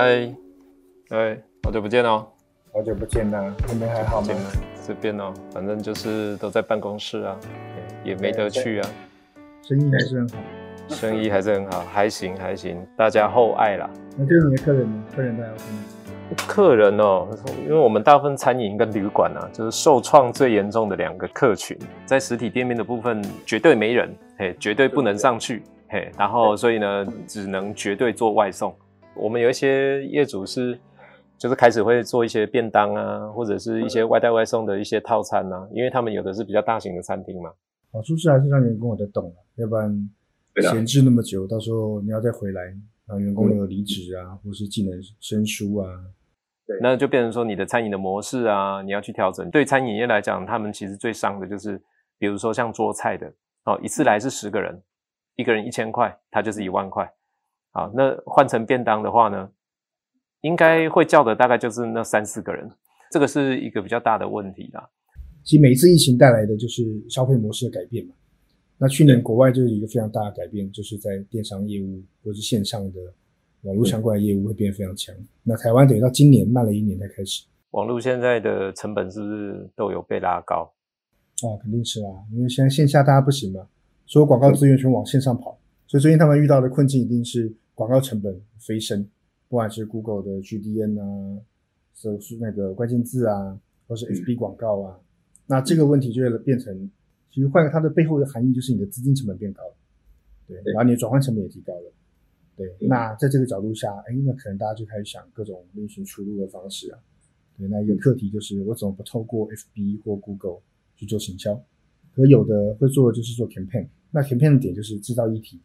嗨，哎，好久不见哦，好久不见呐，你们还好吗？这边哦，反正就是都在办公室啊，也没得去啊。生意还是很好，生意还是很好，还行还行，大家厚爱啦。那对你的客人呢？客人都要什么？客人哦，因为我们大部分餐饮跟旅馆啊，就是受创最严重的两个客群，在实体店面的部分绝对没人，嘿，绝对不能上去，嘿，然后所以呢，只能绝对做外送。我们有一些业主是，就是开始会做一些便当啊，或者是一些外带外送的一些套餐啊，因为他们有的是比较大型的餐厅嘛。好处是还是让员工我得懂要不然闲置那么久，到时候你要再回来，然后员工有离职啊，或是技能生疏啊。对那就变成说你的餐饮的模式啊，你要去调整。对餐饮业来讲，他们其实最伤的就是，比如说像做菜的，哦，一次来是十个人，一个人一千块，他就是一万块。好，那换成便当的话呢，应该会叫的大概就是那三四个人，这个是一个比较大的问题啦。其实每一次疫情带来的就是消费模式的改变嘛。那去年国外就是一个非常大的改变，就是在电商业务或是线上的。网络相关的业务会变得非常强。那台湾等于到今年慢了一年才开始。网络现在的成本是不是都有被拉高？啊，肯定是啊，因为现在线下大家不行嘛，所有广告资源全往线上跑，所以最近他们遇到的困境一定是广告成本飞升，不管是 Google 的 GDN 啊，搜是那个关键字啊，或是 FB 广告啊，那这个问题就会变成，其实换个它的背后的含义就是你的资金成本变高了，对，然后你的转换成本也提高了。对，那在这个角度下，哎，那可能大家就开始想各种另寻出路的方式啊。对，那一个课题就是我怎么不透过 FB 或 Google 去做行销？可有的会做的就是做 campaign。那 campaign 的点就是制造议题，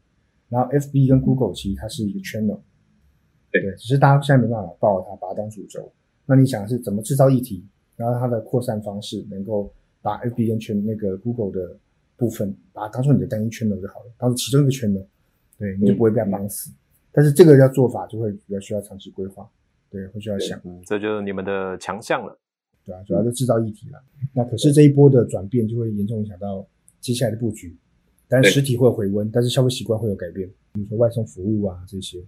然后 FB 跟 Google 其实它是一个 channel，对，只是大家现在没办法抱它，把它当主轴。那你想是怎么制造议题，然后它的扩散方式能够把 FB 跟圈那个 Google 的部分，把它当做你的单一 channel 就好了，当做其中一个 channel，对，你就不会被它绑死。但是这个要做法就会比较需要长期规划，对，会需要想，这就是你们的强项了，对啊，主要是制造议题了。那可是这一波的转变就会严重影响到接下来的布局。但实体会回温，但是消费习惯会有改变，比如说外送服务啊这些。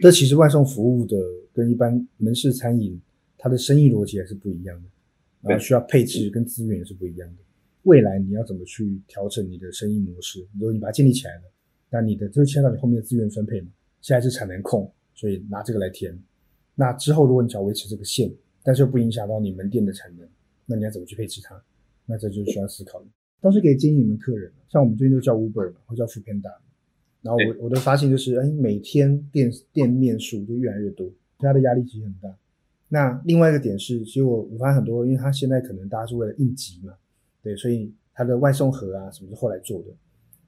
这其实外送服务的跟一般门市餐饮它的生意逻辑还是不一样的，然后需要配置跟资源也是不一样的。未来你要怎么去调整你的生意模式？如果你把它建立起来了，那你的就牵到你后面的资源分配嘛。现在是产能控，所以拿这个来填。那之后，如果你想维持这个线，但是又不影响到你门店的产能，那你要怎么去配置它？那这就需要思考了。倒是可以建议你们客人，像我们最近都叫 Uber 嘛，或叫 Foodpanda。然后我我的发现就是，哎，每天店店面数就越来越多，他的压力其实很大。那另外一个点是，其实我我发现很多，因为他现在可能大家是为了应急嘛，对，所以他的外送盒啊什么是后来做的。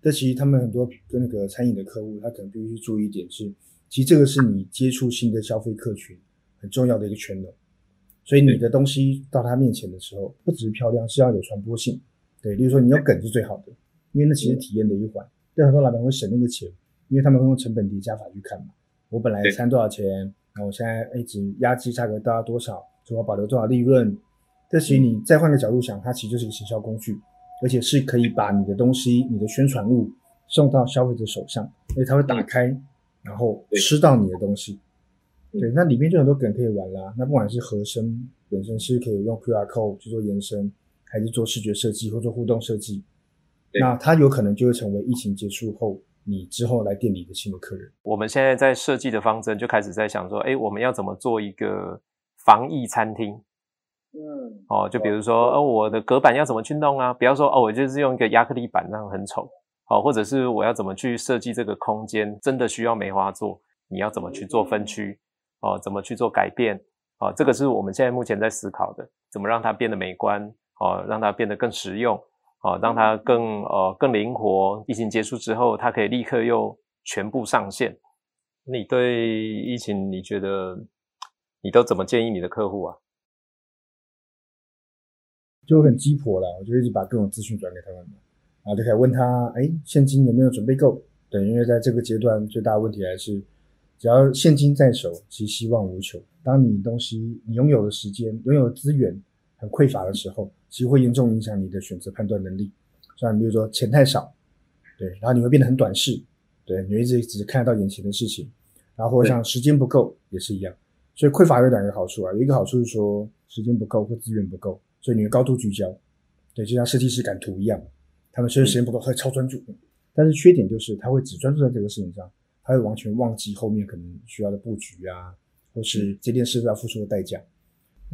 这其实他们很多跟那个餐饮的客户，他可能必须注意一点是，其实这个是你接触新的消费客群很重要的一个圈了。所以你的东西到他面前的时候，不只是漂亮，是要有传播性。对，例如说你有梗是最好的，因为那其实体验的一环。对很多老板会省那个钱，因为他们会用成本叠加法去看嘛。我本来餐多少钱，然后我现在一直压机价格到多少，就要保留多少利润。这其实你再换个角度想，它其实就是一个行销工具。而且是可以把你的东西、你的宣传物送到消费者手上，所以他会打开，然后吃到你的东西。对，那里面就很多梗可以玩啦。那不管是和声本身是可以用 QR code 去做延伸，还是做视觉设计或做互动设计，那它有可能就会成为疫情结束后你之后来店里的新的客人。我们现在在设计的方针就开始在想说，哎，我们要怎么做一个防疫餐厅？嗯，哦，就比如说，哦，我的隔板要怎么去弄啊？不要说，哦，我就是用一个亚克力板，那样很丑。哦，或者是我要怎么去设计这个空间，真的需要梅花座，你要怎么去做分区？哦，怎么去做改变？哦，这个是我们现在目前在思考的，怎么让它变得美观？哦，让它变得更实用？哦，让它更呃更灵活。疫情结束之后，它可以立刻又全部上线。你对疫情，你觉得你都怎么建议你的客户啊？就很鸡婆了，我就一直把各种资讯转给他们嘛，然后就开始问他，哎，现金有没有准备够？对，因为在这个阶段最大的问题还是，只要现金在手，其实希望无穷。当你东西你拥有的时间、拥有的资源很匮乏的时候，其实会严重影响你的选择判断能力。像比如说钱太少，对，然后你会变得很短视，对，你一直只看得到眼前的事情，然后或者像时间不够也是一样。所以匮乏有两个好处啊，有一个好处是说时间不够或资源不够，所以你会高度聚焦，对，就像设计师赶图一样，他们虽然时间不够，会超专注，但是缺点就是他会只专注在这个事情上，他会完全忘记后面可能需要的布局啊，或是这件事要付出的代价。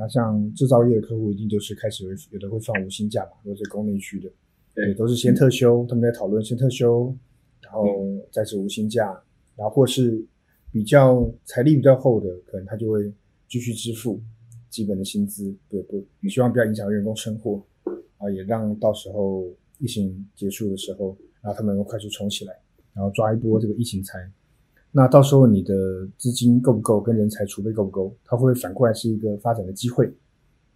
那像制造业的客户，一定就是开始会有的会放无薪假嘛，如果是工内区的，对，都是先特休，他们在讨论先特休，然后再是无薪假，然后或是比较财力比较厚的，可能他就会继续支付基本的薪资，对不？希望不要影响员工生活，啊，也让到时候疫情结束的时候，然后他们能够快速冲起来，然后抓一波这个疫情财。那到时候你的资金够不够，跟人才储备够不够，它会反过来是一个发展的机会，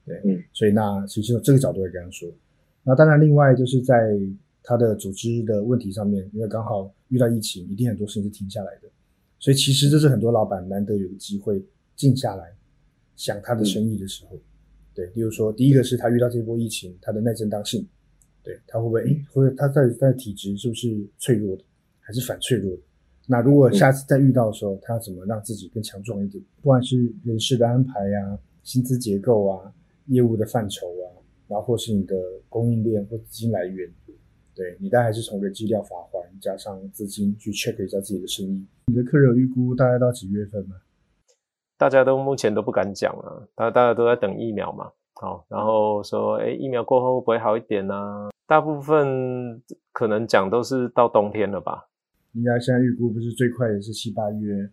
对，嗯，所以那其实从这个角度来跟他说。那当然，另外就是在他的组织的问题上面，因为刚好遇到疫情，一定很多事情是停下来的，所以其实这是很多老板难得有个机会静下来想他的生意的时候，对，例如说第一个是他遇到这波疫情，他的耐震荡性，对他会不会，诶，或者他在在体质是不是脆弱的，还是反脆弱的？那如果下次再遇到的时候，他要怎么让自己更强壮一点？不管是人事的安排呀、薪资结构啊、业务的范畴啊，然后或是你的供应链或资金来源，对你，大概是从人机料法环加上资金去 check 一下自己的生意。你的客人预估大概到几月份吗？大家都目前都不敢讲啊，大大家都在等疫苗嘛。好，然后说，哎，疫苗过后会不会好一点呢？大部分可能讲都是到冬天了吧。应该现在预估不是最快也是七八月，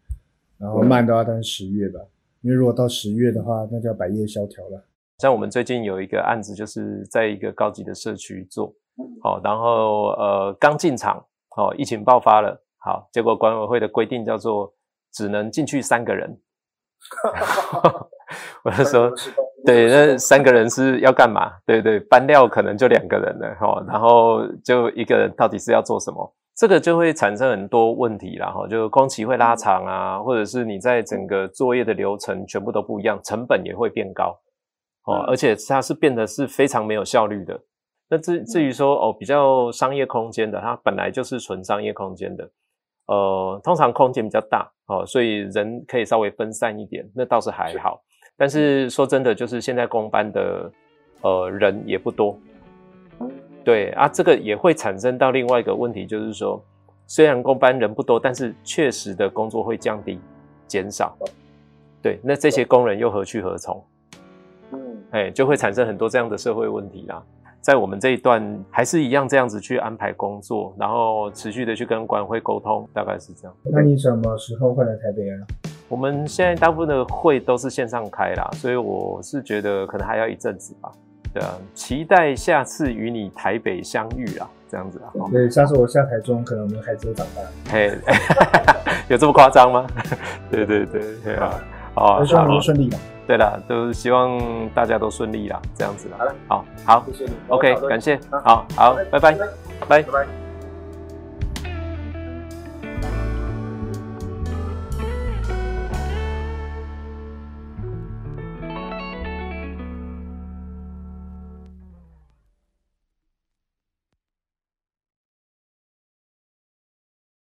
然后慢的话但是十月吧。因为如果到十月的话，那就要百业萧条了。像我们最近有一个案子，就是在一个高级的社区做，好，然后呃刚进场，哦，疫情爆发了，好，结果管委会的规定叫做只能进去三个人。我就说，对，那三个人是要干嘛？对对，搬料可能就两个人了，哈，然后就一个人到底是要做什么？这个就会产生很多问题啦，哈，就工期会拉长啊，或者是你在整个作业的流程全部都不一样，成本也会变高，哦，而且它是变得是非常没有效率的。那至至于说哦，比较商业空间的，它本来就是纯商业空间的，呃，通常空间比较大，哦，所以人可以稍微分散一点，那倒是还好。但是说真的，就是现在工班的呃人也不多。对啊，这个也会产生到另外一个问题，就是说，虽然工班人不多，但是确实的工作会降低、减少。对，那这些工人又何去何从？嗯，哎，就会产生很多这样的社会问题啦。在我们这一段，还是一样这样子去安排工作，然后持续的去跟管会沟通，大概是这样。那你什么时候会来台北啊？我们现在大部分的会都是线上开啦，所以我是觉得可能还要一阵子吧。对啊，期待下次与你台北相遇啊，这样子啊。对，下次我下台中，可能我们孩子都长大。嘿，有这么夸张吗？对对对对啊，好，希望都顺利吧。对了，都希望大家都顺利啦，这样子啦。好了，好好，谢谢你。OK，感谢，好好，拜拜，拜拜。